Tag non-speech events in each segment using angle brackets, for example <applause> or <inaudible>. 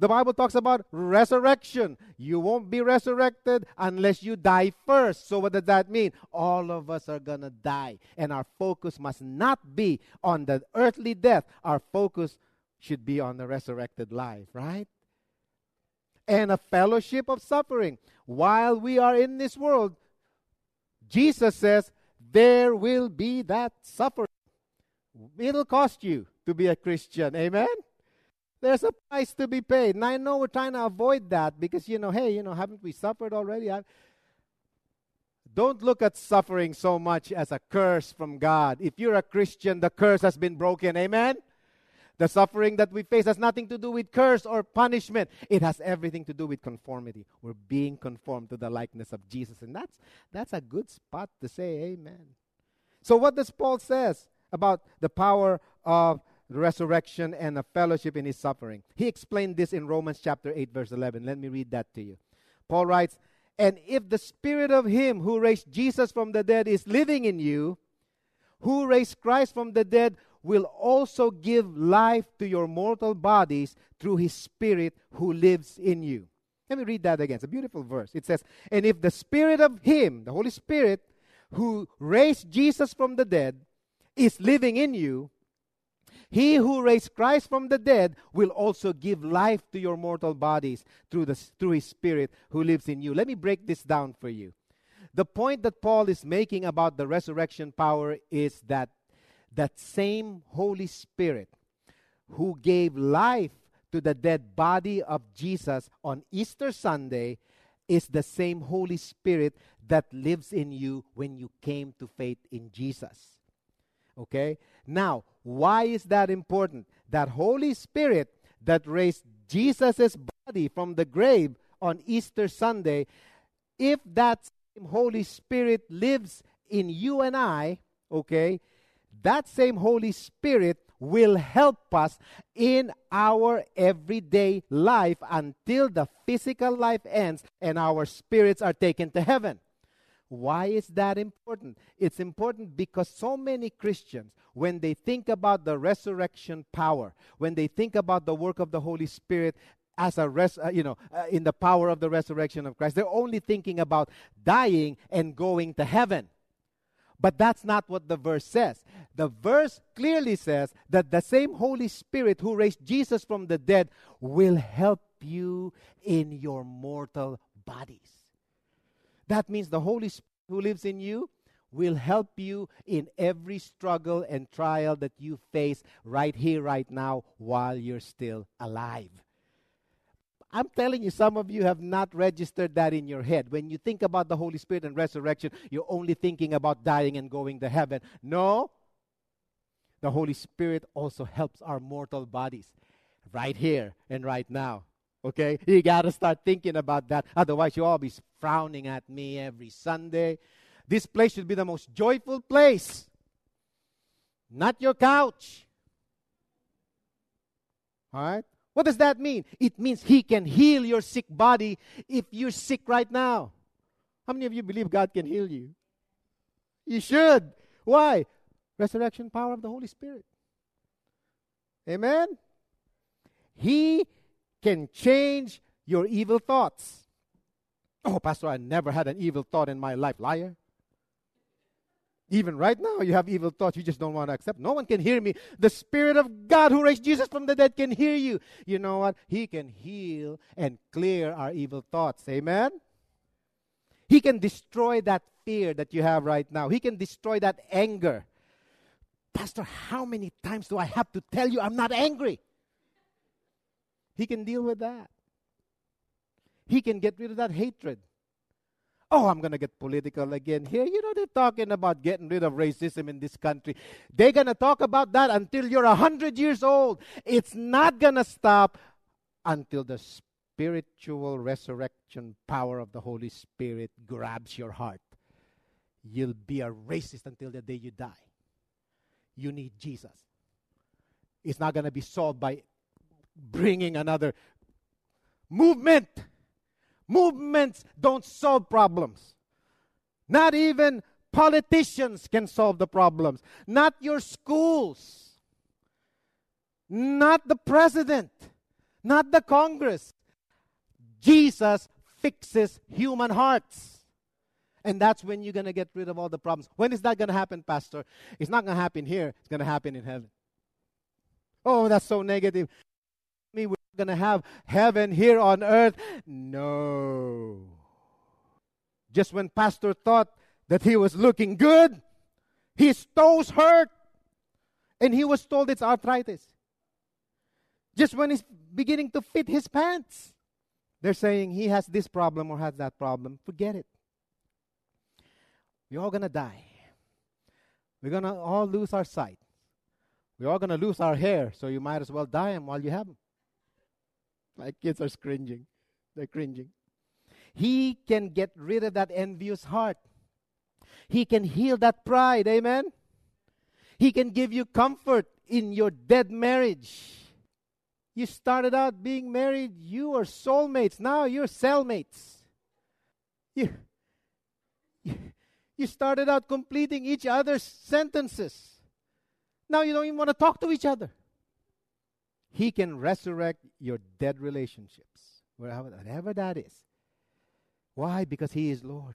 The Bible talks about resurrection. You won't be resurrected unless you die first. So, what does that mean? All of us are going to die. And our focus must not be on the earthly death. Our focus should be on the resurrected life, right? And a fellowship of suffering. While we are in this world, Jesus says, there will be that suffering. It'll cost you to be a Christian. Amen? There's a price to be paid. And I know we're trying to avoid that because, you know, hey, you know, haven't we suffered already? I, don't look at suffering so much as a curse from God. If you're a Christian, the curse has been broken. Amen? The suffering that we face has nothing to do with curse or punishment. It has everything to do with conformity. We're being conformed to the likeness of Jesus. And that's, that's a good spot to say amen. So what does Paul says about the power of resurrection and a fellowship in his suffering. He explained this in Romans chapter 8 verse 11. Let me read that to you. Paul writes, "And if the spirit of him who raised Jesus from the dead is living in you, who raised Christ from the dead will also give life to your mortal bodies through his spirit who lives in you." Let me read that again. It's a beautiful verse. It says, "And if the spirit of him, the Holy Spirit, who raised Jesus from the dead is living in you, he who raised Christ from the dead will also give life to your mortal bodies through, the, through his Spirit who lives in you. Let me break this down for you. The point that Paul is making about the resurrection power is that that same Holy Spirit who gave life to the dead body of Jesus on Easter Sunday is the same Holy Spirit that lives in you when you came to faith in Jesus. Okay? Now, why is that important? That Holy Spirit that raised Jesus' body from the grave on Easter Sunday, if that same Holy Spirit lives in you and I, okay, that same Holy Spirit will help us in our everyday life until the physical life ends and our spirits are taken to heaven. Why is that important? It's important because so many Christians, when they think about the resurrection power, when they think about the work of the Holy Spirit as a res, uh, you know, uh, in the power of the resurrection of Christ, they're only thinking about dying and going to heaven. But that's not what the verse says. The verse clearly says that the same Holy Spirit who raised Jesus from the dead will help you in your mortal bodies. That means the Holy Spirit who lives in you will help you in every struggle and trial that you face right here, right now, while you're still alive. I'm telling you, some of you have not registered that in your head. When you think about the Holy Spirit and resurrection, you're only thinking about dying and going to heaven. No, the Holy Spirit also helps our mortal bodies right here and right now. Okay? You got to start thinking about that. Otherwise, you'll all be frowning at me every Sunday. This place should be the most joyful place, not your couch. All right? What does that mean? It means He can heal your sick body if you're sick right now. How many of you believe God can heal you? You should. Why? Resurrection power of the Holy Spirit. Amen? He can change your evil thoughts. Oh, Pastor, I never had an evil thought in my life. Liar. Even right now, you have evil thoughts you just don't want to accept. No one can hear me. The Spirit of God who raised Jesus from the dead can hear you. You know what? He can heal and clear our evil thoughts. Amen? He can destroy that fear that you have right now. He can destroy that anger. Pastor, how many times do I have to tell you I'm not angry? He can deal with that. He can get rid of that hatred. Oh, I'm going to get political again here. You know, they're talking about getting rid of racism in this country. They're going to talk about that until you're 100 years old. It's not going to stop until the spiritual resurrection power of the Holy Spirit grabs your heart. You'll be a racist until the day you die. You need Jesus. It's not going to be solved by bringing another movement. Movements don't solve problems. Not even politicians can solve the problems. Not your schools. Not the president. Not the Congress. Jesus fixes human hearts. And that's when you're going to get rid of all the problems. When is that going to happen, Pastor? It's not going to happen here, it's going to happen in heaven. Oh, that's so negative. Going to have heaven here on earth. No. Just when Pastor thought that he was looking good, his toes hurt. And he was told it's arthritis. Just when he's beginning to fit his pants, they're saying he has this problem or has that problem. Forget it. We're all going to dye. We're going to all lose our sight. We're all going to lose our hair, so you might as well die them while you have them. My kids are cringing. They're cringing. He can get rid of that envious heart. He can heal that pride. Amen. He can give you comfort in your dead marriage. You started out being married, you are soulmates. Now you're cellmates. You, you, you started out completing each other's sentences. Now you don't even want to talk to each other. He can resurrect your dead relationships, whatever that is. Why? Because He is Lord.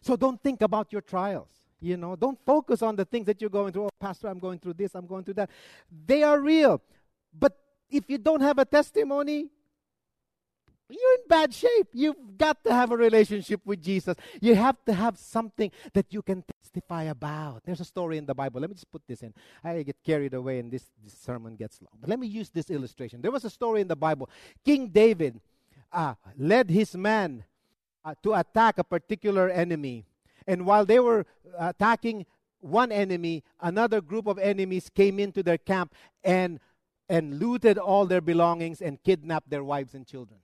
So don't think about your trials. You know, don't focus on the things that you're going through. Oh, Pastor, I'm going through this, I'm going through that. They are real. But if you don't have a testimony, you're in bad shape. You've got to have a relationship with Jesus. You have to have something that you can testify about. There's a story in the Bible. Let me just put this in. I get carried away and this, this sermon gets long. But let me use this illustration. There was a story in the Bible. King David uh, led his men uh, to attack a particular enemy. And while they were attacking one enemy, another group of enemies came into their camp and, and looted all their belongings and kidnapped their wives and children.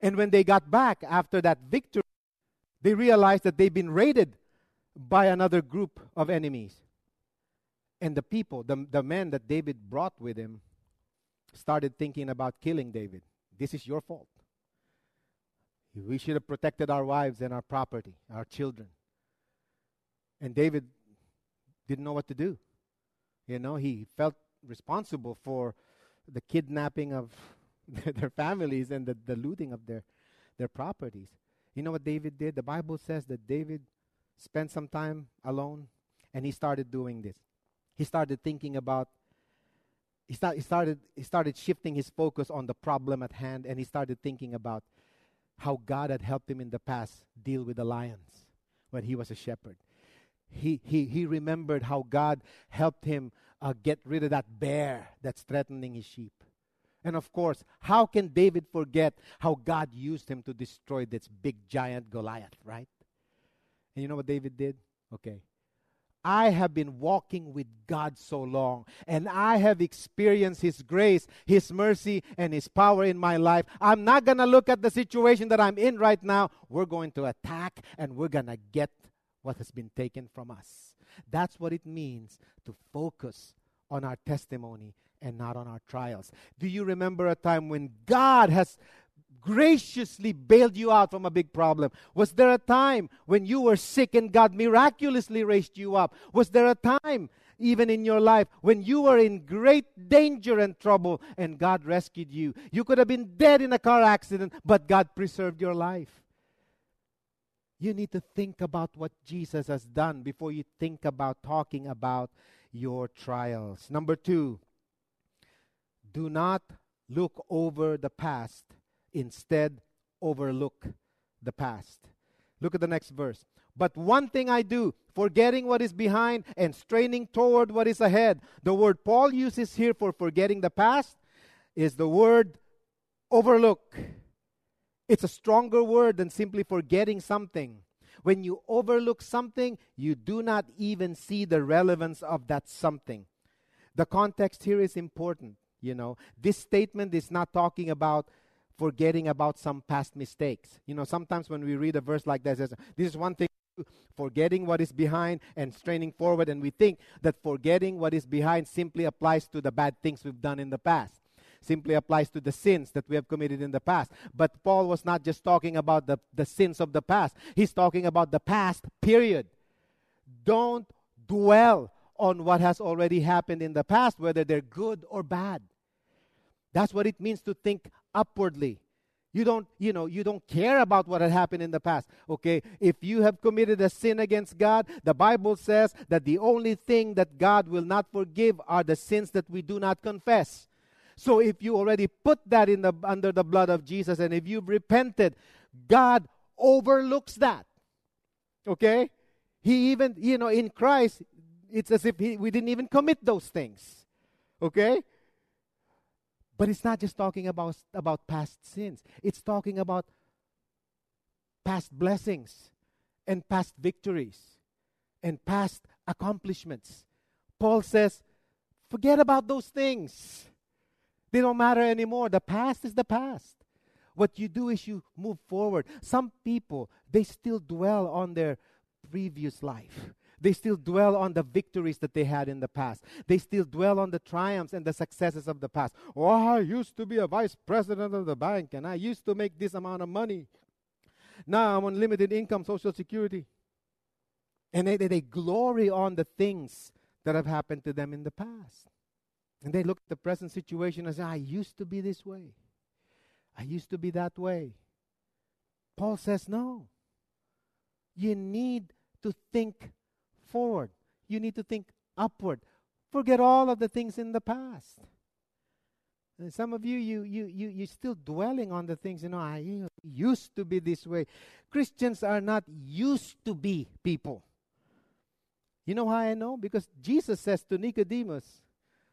And when they got back after that victory, they realized that they'd been raided by another group of enemies. And the people, the, the men that David brought with him, started thinking about killing David. This is your fault. We should have protected our wives and our property, our children. And David didn't know what to do. You know, he felt responsible for the kidnapping of <laughs> their families and the, the looting of their, their properties. You know what David did? The Bible says that David spent some time alone and he started doing this. He started thinking about he, start, he started he started shifting his focus on the problem at hand and he started thinking about how God had helped him in the past deal with the lions when he was a shepherd. He, he, he remembered how God helped him uh, get rid of that bear that's threatening his sheep. And of course, how can David forget how God used him to destroy this big giant Goliath, right? And you know what David did? Okay. I have been walking with God so long, and I have experienced His grace, His mercy, and His power in my life. I'm not going to look at the situation that I'm in right now. We're going to attack, and we're going to get what has been taken from us. That's what it means to focus on our testimony and not on our trials. Do you remember a time when God has graciously bailed you out from a big problem? Was there a time when you were sick and God miraculously raised you up? Was there a time, even in your life, when you were in great danger and trouble and God rescued you? You could have been dead in a car accident, but God preserved your life. You need to think about what Jesus has done before you think about talking about your trials. Number two, do not look over the past, instead, overlook the past. Look at the next verse. But one thing I do, forgetting what is behind and straining toward what is ahead. The word Paul uses here for forgetting the past is the word overlook. It's a stronger word than simply forgetting something. When you overlook something, you do not even see the relevance of that something. The context here is important. You know, this statement is not talking about forgetting about some past mistakes. You know, sometimes when we read a verse like this, this is one thing forgetting what is behind and straining forward, and we think that forgetting what is behind simply applies to the bad things we've done in the past simply applies to the sins that we have committed in the past. But Paul was not just talking about the, the sins of the past, he's talking about the past, period. Don't dwell on what has already happened in the past, whether they're good or bad. That's what it means to think upwardly. You don't, you know, you don't care about what had happened in the past. Okay? If you have committed a sin against God, the Bible says that the only thing that God will not forgive are the sins that we do not confess. So if you already put that in the under the blood of Jesus and if you've repented, God overlooks that. Okay? He even, you know, in Christ, it's as if he, we didn't even commit those things. Okay? But it's not just talking about, about past sins, it's talking about past blessings and past victories and past accomplishments. Paul says, forget about those things. They don't matter anymore. The past is the past. What you do is you move forward. Some people, they still dwell on their previous life. They still dwell on the victories that they had in the past. They still dwell on the triumphs and the successes of the past. Oh, I used to be a vice president of the bank and I used to make this amount of money. Now I'm on limited income, Social Security. And they, they, they glory on the things that have happened to them in the past. And they look at the present situation and say, I used to be this way. I used to be that way. Paul says, no. You need to think forward. You need to think upward. Forget all of the things in the past. And some of you, you, you, you, you're still dwelling on the things, you know, I used to be this way. Christians are not used to be people. You know how I know? Because Jesus says to Nicodemus,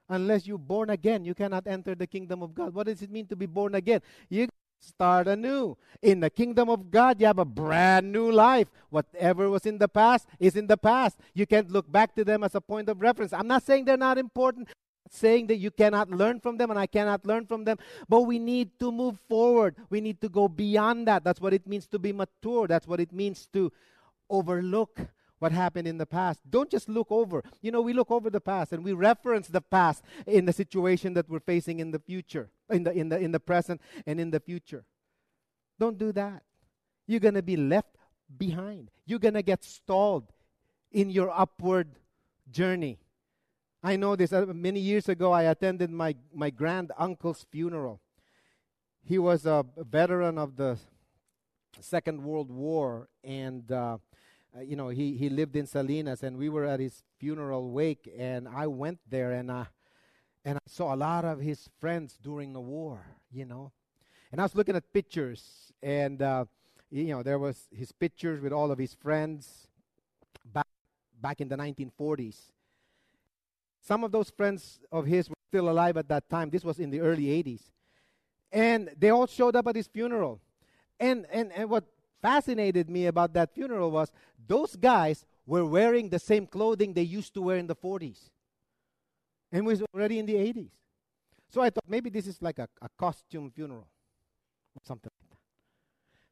unless you're born again, you cannot enter the kingdom of God. What does it mean to be born again? You start anew. In the kingdom of God, you have a brand new life. Whatever was in the past is in the past. You can't look back to them as a point of reference. I'm not saying they're not important. I'm saying that you cannot learn from them and I cannot learn from them, but we need to move forward. We need to go beyond that. That's what it means to be mature. That's what it means to overlook what happened in the past. Don't just look over. You know, we look over the past and we reference the past in the situation that we're facing in the future, in the in the in the present and in the future. Don't do that. You're going to be left behind. You're going to get stalled in your upward journey. I know this. Uh, many years ago, I attended my, my grand uncle's funeral. He was a veteran of the Second World War, and uh, uh, you know, he, he lived in Salinas, and we were at his funeral wake, and I went there, and uh, and I saw a lot of his friends during the war, you know, and I was looking at pictures, and uh, you know, there was his pictures with all of his friends back back in the 1940s. Some of those friends of his were still alive at that time. This was in the early 80s, and they all showed up at his funeral. And and and what fascinated me about that funeral was those guys were wearing the same clothing they used to wear in the 40s. And was already in the 80s. So I thought maybe this is like a, a costume funeral or something like that.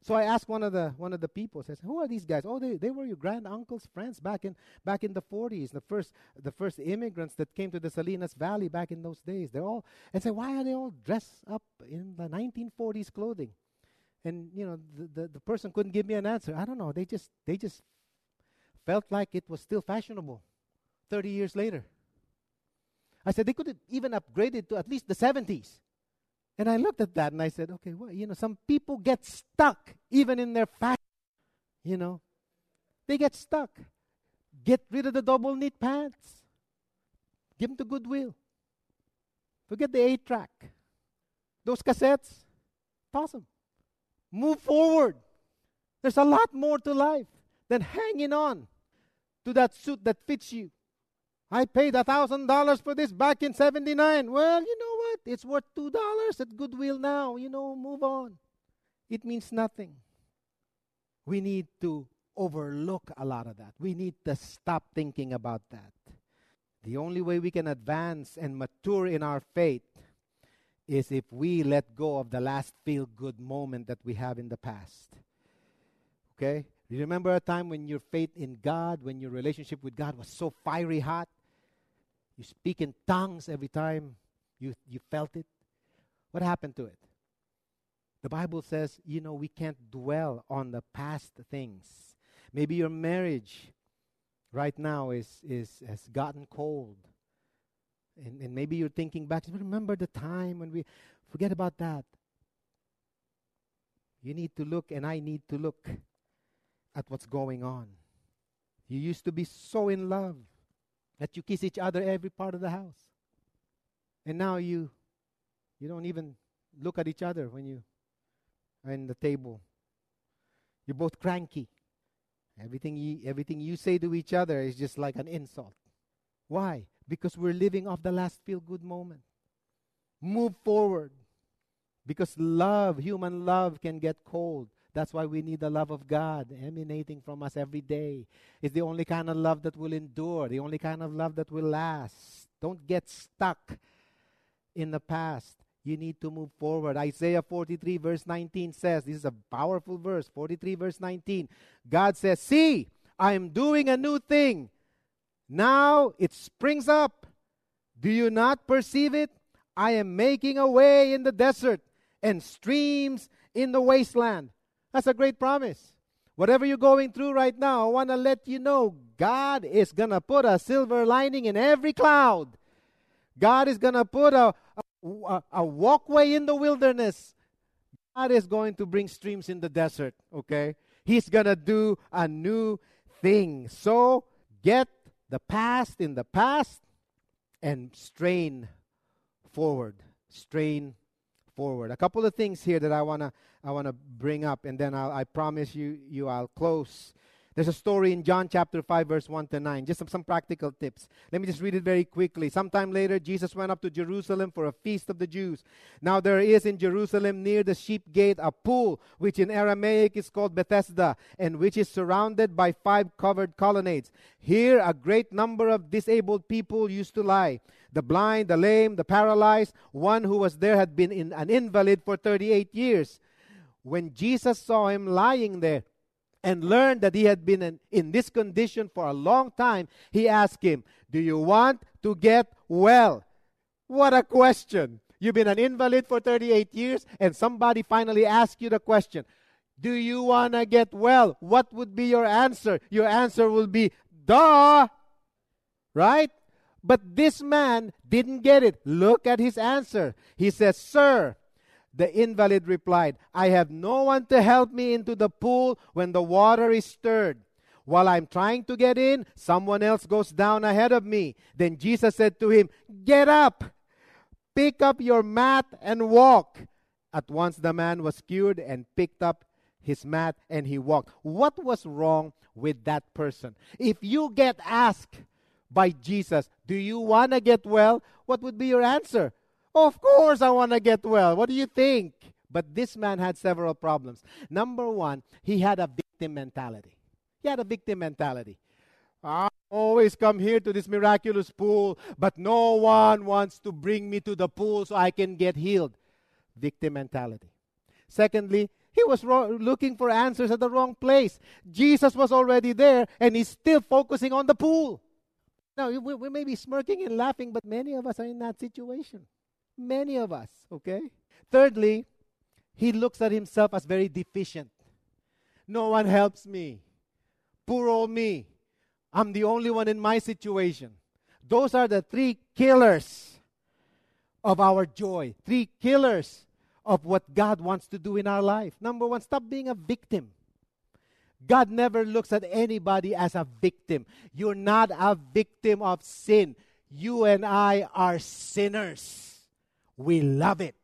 So I asked one of the one of the people, says, Who are these guys? Oh, they, they were your grand uncle's friends back in back in the forties, the first the first immigrants that came to the Salinas Valley back in those days. They're all and say, Why are they all dressed up in the nineteen forties clothing? And you know the, the, the person couldn't give me an answer. I don't know. They just they just felt like it was still fashionable 30 years later. I said they could have even upgrade it to at least the 70s and i looked at that and i said okay well you know some people get stuck even in their fashion you know. They get stuck. Get rid of the double knit pants. Give them to goodwill. Forget the eight track. Those cassettes toss them Move forward. There's a lot more to life than hanging on to that suit that fits you. I paid a thousand dollars for this back in '79. Well, you know what? It's worth two dollars at Goodwill now. You know, move on. It means nothing. We need to overlook a lot of that. We need to stop thinking about that. The only way we can advance and mature in our faith is if we let go of the last feel good moment that we have in the past. Okay? You remember a time when your faith in God, when your relationship with God was so fiery hot? You speak in tongues every time you, you felt it. What happened to it? The Bible says, you know, we can't dwell on the past things. Maybe your marriage right now is, is has gotten cold. And, and maybe you're thinking back, remember the time when we forget about that. You need to look, and I need to look at what's going on. You used to be so in love that you kiss each other every part of the house. And now you you don't even look at each other when you are in the table. You're both cranky. Everything you, everything you say to each other is just like an insult. Why? Because we're living off the last feel good moment. Move forward. Because love, human love, can get cold. That's why we need the love of God emanating from us every day. It's the only kind of love that will endure, the only kind of love that will last. Don't get stuck in the past. You need to move forward. Isaiah 43, verse 19 says, This is a powerful verse. 43, verse 19. God says, See, I am doing a new thing. Now it springs up. Do you not perceive it? I am making a way in the desert and streams in the wasteland. That's a great promise. Whatever you're going through right now, I want to let you know God is going to put a silver lining in every cloud. God is going to put a, a, a, walkway in the wilderness. God is going to bring streams in the desert, okay? He's going to do a new thing. So get the past in the past and strain forward. Strain forward. A couple of things here that I want to I want to bring up, and then I'll, I promise you, you I'll close. There's a story in John chapter 5, verse 1 to 9. Just some, some practical tips. Let me just read it very quickly. Sometime later, Jesus went up to Jerusalem for a feast of the Jews. Now there is in Jerusalem near the sheep gate a pool, which in Aramaic is called Bethesda, and which is surrounded by five covered colonnades. Here a great number of disabled people used to lie the blind, the lame, the paralyzed. One who was there had been in, an invalid for 38 years. When Jesus saw him lying there and learned that he had been in, in this condition for a long time, he asked him, Do you want to get well? What a question! You've been an invalid for 38 years, and somebody finally asks you the question, Do you want to get well? What would be your answer? Your answer will be, Duh! Right? But this man didn't get it. Look at his answer. He says, Sir, the invalid replied, I have no one to help me into the pool when the water is stirred. While I'm trying to get in, someone else goes down ahead of me. Then Jesus said to him, Get up, pick up your mat, and walk. At once the man was cured and picked up his mat and he walked. What was wrong with that person? If you get asked by Jesus, Do you want to get well? What would be your answer? Of course, I want to get well. What do you think? But this man had several problems. Number one, he had a victim mentality. He had a victim mentality. I always come here to this miraculous pool, but no one wants to bring me to the pool so I can get healed. Victim mentality. Secondly, he was ro- looking for answers at the wrong place. Jesus was already there, and he's still focusing on the pool. Now, we, we may be smirking and laughing, but many of us are in that situation. Many of us, okay? Thirdly, he looks at himself as very deficient. No one helps me. Poor old me. I'm the only one in my situation. Those are the three killers of our joy, three killers of what God wants to do in our life. Number one, stop being a victim. God never looks at anybody as a victim. You're not a victim of sin. You and I are sinners. We love it.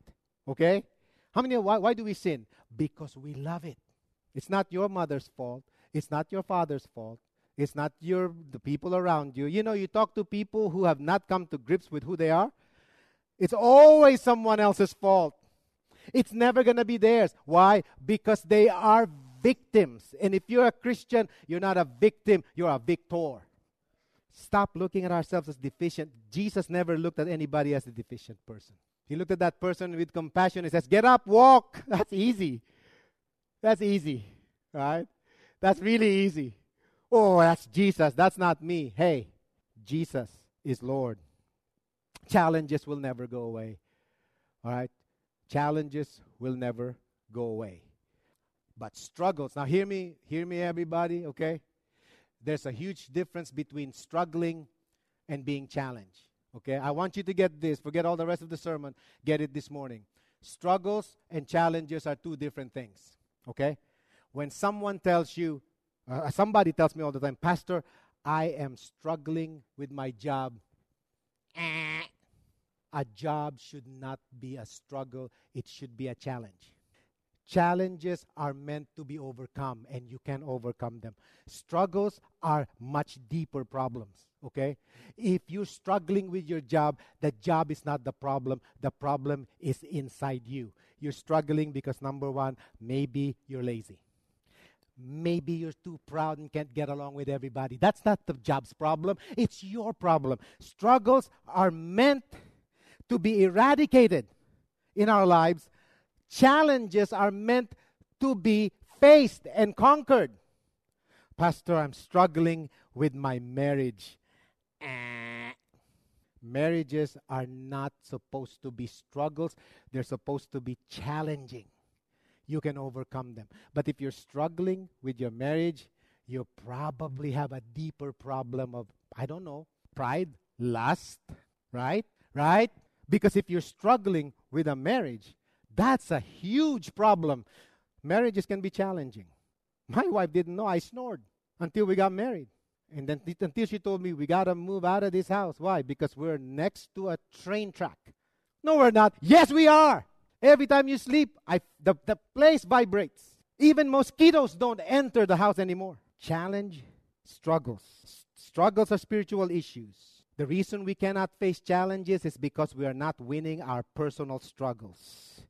Okay? How many, why, why do we sin? Because we love it. It's not your mother's fault. It's not your father's fault. It's not your the people around you. You know, you talk to people who have not come to grips with who they are. It's always someone else's fault. It's never going to be theirs. Why? Because they are victims. And if you're a Christian, you're not a victim, you're a victor. Stop looking at ourselves as deficient. Jesus never looked at anybody as a deficient person. He looked at that person with compassion He says, Get up, walk. <laughs> That's easy. That's easy, right? That's really easy. Oh, that's Jesus. That's not me. Hey, Jesus is Lord. Challenges will never go away. All right? Challenges will never go away. But struggles, now hear me, hear me, everybody, okay? There's a huge difference between struggling and being challenged. Okay? I want you to get this. Forget all the rest of the sermon. Get it this morning. Struggles and challenges are two different things. Okay? When someone tells you, uh, somebody tells me all the time, Pastor, I am struggling with my job. A job should not be a struggle, it should be a challenge. Challenges are meant to be overcome, and you can overcome them. Struggles are much deeper problems, okay? If you're struggling with your job, the job is not the problem, the problem is inside you. You're struggling because, number one, maybe you're lazy. Maybe you're too proud and can't get along with everybody. That's not the job's problem, it's your problem. Struggles are meant to be eradicated in our lives Challenges are meant to be faced and conquered. Pastor, I'm struggling with my marriage. Eh. Marriages are not supposed to be struggles, they're supposed to be challenging. You can overcome them. But if you're struggling with your marriage, you probably have a deeper problem of, I don't know, pride, lust, right? Right? Because if you're struggling with a marriage, that's a huge problem. Marriages can be challenging. My wife didn't know I snored until we got married. And then until she told me we got to move out of this house. Why? Because we're next to a train track. No, we're not. Yes, we are. Every time you sleep, I, the, the place vibrates. Even mosquitoes don't enter the house anymore. Challenge, struggles. Struggles are spiritual issues. The reason we cannot face challenges is because we are not winning our personal struggles.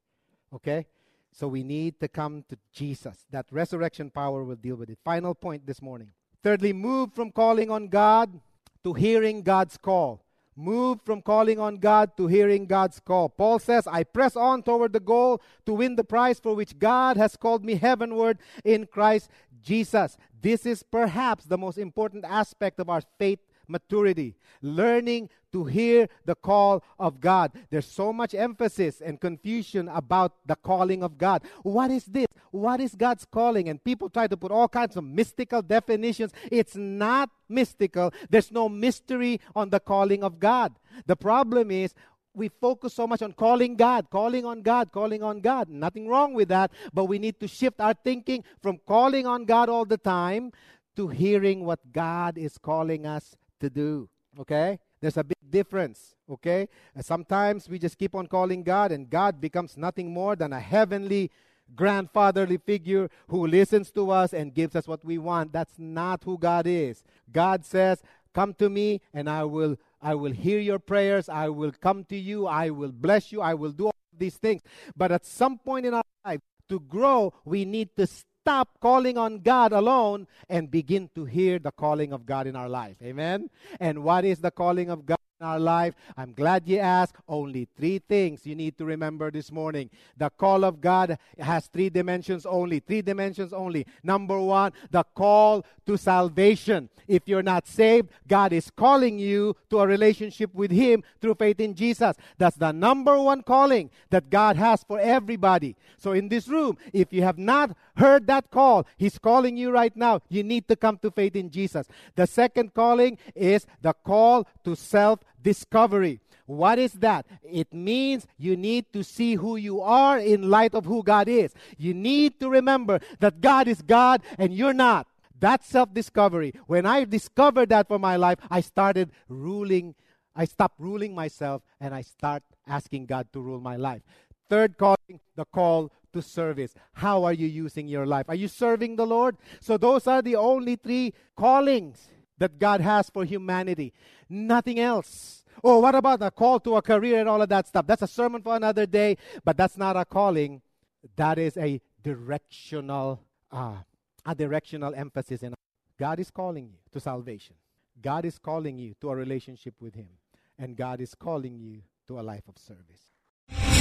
Okay? So we need to come to Jesus. That resurrection power will deal with it. Final point this morning. Thirdly, move from calling on God to hearing God's call. Move from calling on God to hearing God's call. Paul says, I press on toward the goal to win the prize for which God has called me heavenward in Christ Jesus. This is perhaps the most important aspect of our faith maturity, learning to hear the call of God. There's so much emphasis and confusion about the calling of God. What is this? What is God's calling? And people try to put all kinds of mystical definitions. It's not mystical, there's no mystery on the calling of God. The problem is, we focus so much on calling God, calling on God, calling on God. Nothing wrong with that, but we need to shift our thinking from calling on God all the time to hearing what God is calling us to do. Okay? There's a big difference. Okay? sometimes we just keep on calling God, and God becomes nothing more than a heavenly grandfatherly figure who listens to us and gives us what we want. That's not who God is. God says, Come to me, and I will. I will hear your prayers. I will come to you. I will bless you. I will do all these things. But at some point in our life, to grow, we need to stop calling on God alone and begin to hear the calling of God in our life. Amen? And what is the calling of God? In our life? I'm glad you asked. Only three things you need to remember this morning. The call of God has three dimensions only. Three dimensions only. Number one, the call to salvation. If you're not saved, God is calling you to a relationship with Him through faith in Jesus. That's the number one calling that God has for everybody. So in this room, if you have not heard that call, He's calling you right now. You need to come to faith in Jesus. The second calling is the call to self discovery. What is that? It means you need to see who you are in light of who God is. You need to remember that God is God and you're not. That's self discovery. When I discovered that for my life, I started ruling. I stopped ruling myself and I start asking God to rule my life. Third calling, the call to service. How are you using your life? Are you serving the Lord? So, those are the only three callings that God has for humanity. Nothing else. Oh, what about a call to a career and all of that stuff? That's a sermon for another day, but that's not a calling. That is a directional uh, a directional emphasis in God is calling you to salvation. God is calling you to a relationship with Him. And God is calling you to a life of service.